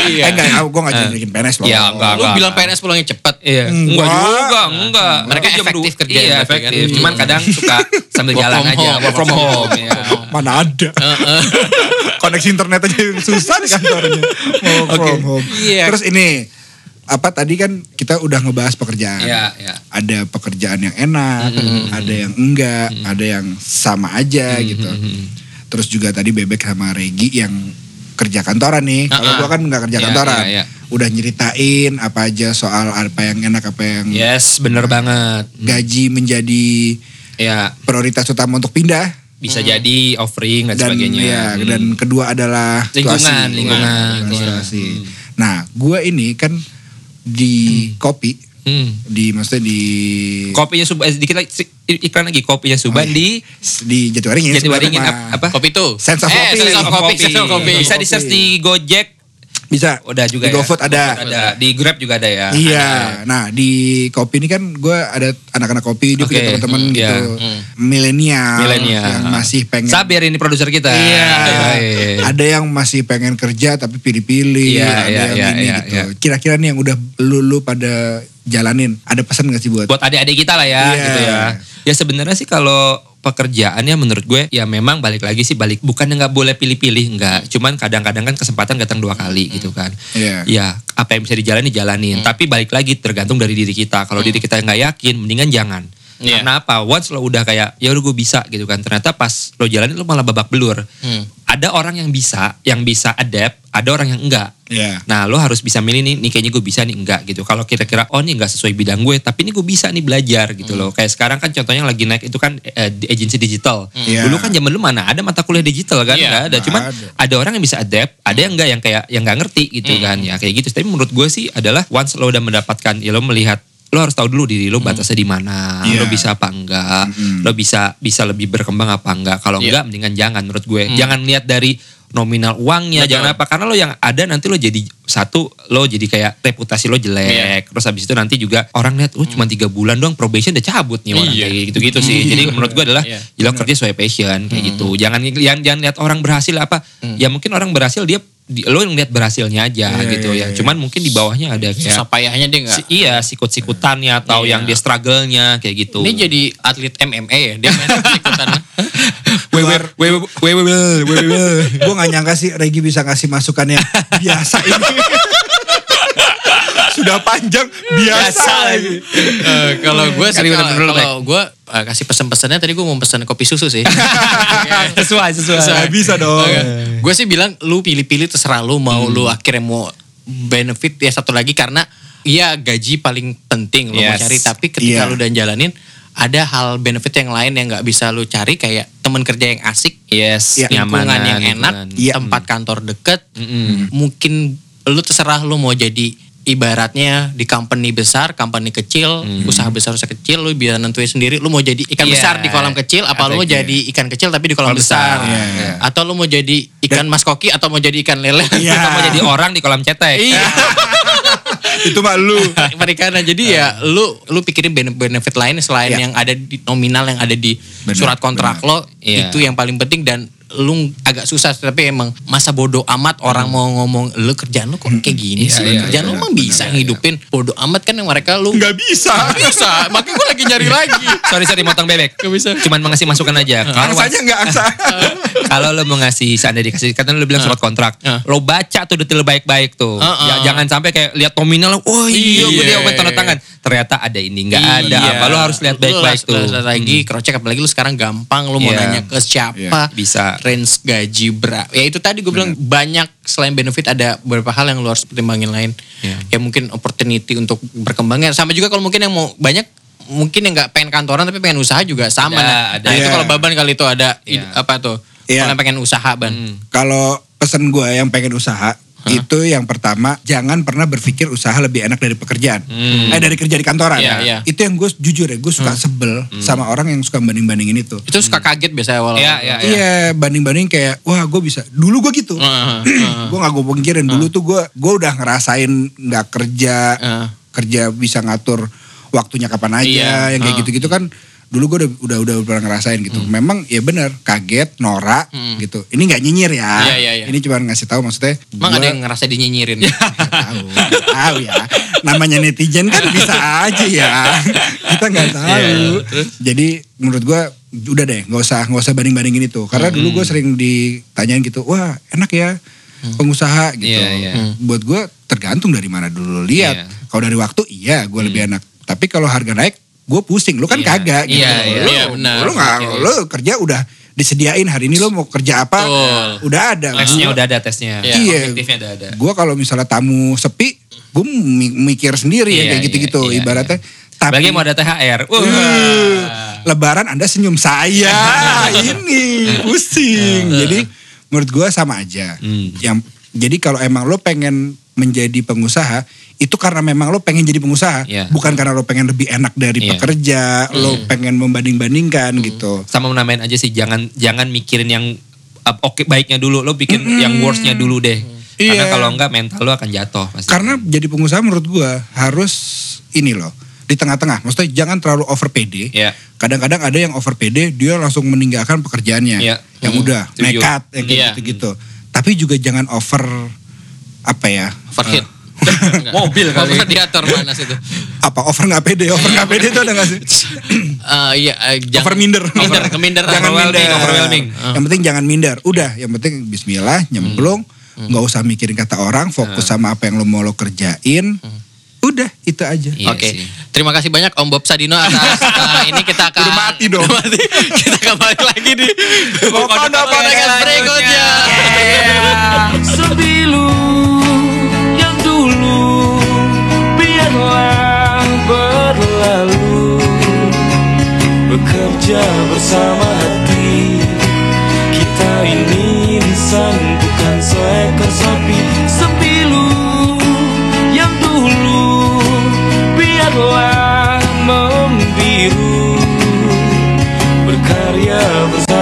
Eh enggak, gue gak jadi bikin PNS loh. Iya, enggak, Lu bilang PNS pulangnya cepet. Iya, Enggak. enggak juga, enggak. Mereka efektif kerja Iya, berarti efektif. kan. Cuman kadang suka sambil jalan from aja, home, work from home. ya. Mana ada. Koneksi internet aja susah di kantornya. Work from home. Iya. Terus ini, apa tadi kan kita udah ngebahas pekerjaan. Iya, iya. Ada pekerjaan yang enak, ada yang enggak, ada yang sama aja gitu. Terus juga tadi Bebek sama Regi yang kerja kantoran nih. Kalau Ah, ah. gua kan nggak kerja Iya, kantoran. iya, iya. Udah nyeritain apa aja soal apa yang enak, apa yang Yes, bener banget. gaji menjadi Ya, prioritas utama untuk pindah. Bisa jadi offering dan, dan sebagainya. ya, Hmm. dan kedua adalah Lingkungan, lingkungan, Lingkungan, iya. situasi. Nah, gue ini kan di kopi, Hmm. di maksudnya di Kopinya Suban, eh, dikit lagi iklan lagi kopinya Suban Oh, di di Jatiwaringin. Jatiwaringin sebenarnya ap- apa? Kopi tuh. Sense of eh, Kopi. Sense of Kopi. Sense of Kopi. Bisa di search di Gojek, Bisa. udah juga di ya. GoFood ada. Ada, di Grab juga ada ya. Iya, nah di kopi ini kan gue ada anak-anak kopi dia punya Oke, teman-teman hmm, gitu, iya, milenial, Milenial. yang masih pengen. Sabir ini produser kita. Iya, Iya. ada yang masih pengen kerja tapi pilih-pilih, Iya, ada iya, yang iya, ini iya, gitu. iya. Kira-kira nih yang udah lulu pada jalanin, ada pesan gak sih buat? buat adik-adik kita lah ya Iya. gitu ya. Ya sebenarnya sih kalau pekerjaannya menurut gue ya memang balik lagi sih balik bukan nggak boleh pilih-pilih nggak. Cuman kadang-kadang kan kesempatan datang dua kali gitu kan. Iya. ya apa yang bisa dijalani jalanin. Tapi balik lagi tergantung dari diri kita. Kalau diri kita nggak yakin mendingan jangan Iya. karena apa once lo udah kayak ya udah gue bisa gitu kan ternyata pas lo jalanin lo malah babak belur Hmm. ada orang yang bisa yang bisa adapt ada orang yang enggak Iya. Nah lo harus bisa milih nih, nih kayaknya gue bisa nih enggak gitu. Kalau kira-kira oh nih enggak sesuai bidang gue, tapi ini gue bisa nih belajar gitu loh. Kayak sekarang kan contohnya yang lagi naik itu kan eh, di agensi digital. Iya. Dulu kan zaman dulu mana ada mata kuliah digital kan? Iya, Nggak ada. nggak Cuman ada. ada. orang yang bisa adapt, ada yang enggak yang kayak yang enggak ngerti gitu kan. Ya kayak gitu. Tapi menurut gue sih adalah once lo udah mendapatkan ya lo melihat lo harus tahu dulu diri lo batasnya di mana, Iya. lo bisa apa enggak, Mm-mm. lo bisa bisa lebih berkembang apa enggak. Kalau Iya. enggak mendingan jangan menurut gue. Jangan lihat dari nominal uangnya, Betul. jangan apa karena lo yang ada nanti lo jadi satu lo jadi kayak reputasi lo jelek terus habis itu nanti juga orang lihat oh cuma tiga bulan doang probation udah cabut nih orang Iya. kayak gitu gitu sih jadi menurut gue adalah Iya. ya lo kerja sesuai passion kayak gitu jangan yang jangan lihat orang berhasil apa ya mungkin orang berhasil dia di- lo yang lihat berhasilnya aja Iya, gitu iya, ya iya. cuman mungkin di bawahnya ada Susah kayak payahnya dia nggak. si- iya sikut-sikutannya atau Iya. yang dia struggle-nya kayak gitu Ini jadi atlet MMA ya. Dia main Wewe, gue gak nyangka sih Regi bisa ngasih masukan yang biasa ini. Sudah panjang biasa, Biasa lagi. Eh, kalau gue Kali kalau bener-bener kalau gue eh, kasih pesan-pesannya tadi gue mau pesan kopi susu sih. sesuai sesuai Nggak bisa dong. gue sih bilang lu pilih-pilih terserah lu mau lu akhirnya mau benefit ya satu lagi karena iya gaji paling penting lu mau Yes. cari tapi ketika Iya. lu dan jalanin ada hal benefit yang lain yang nggak bisa lu cari kayak teman kerja yang asik, yes Iya. lingkungan nyamanan, yang enak, lingkungan. Tempat kantor deket, Mm-mm. mungkin lu terserah lu mau jadi ibaratnya di company besar, company kecil, usaha besar usaha kecil lu bisa nentuin sendiri lu mau jadi ikan Iya. besar di kolam kecil apa lu mau jadi ikan kecil tapi di kolam Kolam besar. besar. Iya, iya. Atau lu mau jadi ikan mas koki atau mau jadi ikan lele. Iya. Kita mau jadi orang di kolam cetek. Iya. Itu mah lu. perikanan. Jadi ya lu lu pikirin bene- benefit lain selain Iya. yang ada di nominal yang ada di Benar, surat kontrak lo Iya. itu yang paling penting dan lu agak susah tapi emang masa bodoh amat orang mau ngomong lu kerjaan lu kok kayak gini Iya, sih iya, kerjaan lu iya, emang bisa ngidupin bodoh amat kan yang mereka lu Nggak bisa. Nggak bisa makanya gue lagi nyari lagi Sorry sorry motong bebek. Gak bisa. Cuman mengasih masukan aja. Kalau Angsanya nggak angsa. kalau lo mau ngasih seandainya dikasih kan lo bilang surat kontrak. Uh. Lo baca tuh detail baik-baik tuh. Uh, uh. Ya, jangan sampai kayak lihat nominal oh iya gue Iya. dia tanda tangan. Ternyata ada ini enggak ada Iya. apa. Lo harus lihat Lu baik-baik tuh. lagi cross check apalagi lu sekarang gampang lu mau Iya. nanya ke siapa Bisa. Range gaji berapa ya itu tadi gue bilang banyak selain benefit ada beberapa hal yang lu harus pertimbangin lain Iya. ya mungkin opportunity untuk berkembangnya sama juga kalau mungkin yang mau banyak mungkin yang nggak pengen kantoran tapi pengen usaha juga sama Ada, nah, ada. Nah, itu Iya. kalau baban kali itu ada id- apa tuh Iya. kalau pengen usaha ban Kalau pesan gue yang pengen usaha itu yang pertama jangan pernah berpikir usaha lebih enak dari pekerjaan. Eh dari kerja di kantoran. Iya, iya. Itu yang gue jujur ya gue suka sebel sama orang yang suka banding bandingin itu. itu suka kaget biasanya awal Iya, iya. Iya banding-banding kayak wah gue bisa. Dulu gue gitu. gue nggak gue pikirin dulu tuh gue gue udah ngerasain nggak kerja Heeh. kerja bisa ngatur waktunya kapan aja Iya, yang kayak gitu-gitu kan dulu gue udah udah udah pernah ngerasain gitu. Memang ya benar kaget, norak gitu. Ini nggak nyinyir ya. Iya, iya, iya. Ini cuma ngasih tahu maksudnya. emang gua- ada yang ngerasa dinyinyirin Nggak tahu, tahu ya. Namanya netizen kan bisa aja ya. Kita nggak tahu. Iya, Jadi menurut gua udah deh, nggak usah nggak usah banding bandingin itu. Karena dulu Hmm. gue sering ditanyain gitu, wah enak ya pengusaha gitu. Iya, iya. Hmm. Buat gua tergantung dari mana dulu lu lihat. Iya. Kalau dari waktu iya gue lebih enak. Tapi kalau harga naik, gue pusing. Lu kan Iya. kagak gitu. Iya, iya. Lu, Iya, benar. lu nggak, lu kerja udah disediain hari ini lu mau kerja apa, Betul. udah ada. Tesnya Gua- udah ada tesnya. Iya. Objektifnya udah ada. Gue kalau misalnya tamu sepi, gue mikir sendiri ya Iya, kayak gitu-gitu. iya, iya, Ibaratnya. Tapi Bagi mau ada THR. Wah. Uh, Lebaran Anda senyum saya ini pusing. Jadi menurut gue sama aja. Hmm. Yang jadi kalau emang lo pengen menjadi pengusaha itu karena memang lo pengen jadi pengusaha, Iya. bukan karena lo pengen lebih enak dari Iya. pekerja, lo pengen membanding-bandingkan gitu. sama menamain aja sih jangan jangan mikirin yang uh, oke baiknya dulu lo bikin yang worstnya dulu deh karena Iya. kalau enggak mental lo akan jatuh pasti Karena jadi pengusaha menurut gua harus ini loh di tengah-tengah. Maksudnya jangan terlalu over PD. Iya. Kadang-kadang ada yang over PD dia langsung meninggalkan pekerjaannya. Iya. Yang Hmm, udah nekat yang kayak Iya. gitu-gitu. Tapi juga jangan over apa ya? overheat eh, Mobil kali. radiator panas itu apa over nggak pede? Over nggak pede itu ada nggak sih? Eh, iya eh, jangan- over minder. minder ke minder jangan minder. overwhelming. Yang penting jangan minder. Udah, yang penting Bismillah, nyemplung, nggak usah mikirin kata orang, fokus sama apa yang lo mau lo kerjain. Udah itu aja. Iya Oke. Okay. Sih. Terima kasih banyak Om Bob Sadino atas uh, ini kita akan Udah mati dong. Mati. kita kembali lagi di podcast berikutnya. Sebilu yang dulu biarlah berlalu bekerja bersama hati kita ini insan bukan seekor sapi her yıldızı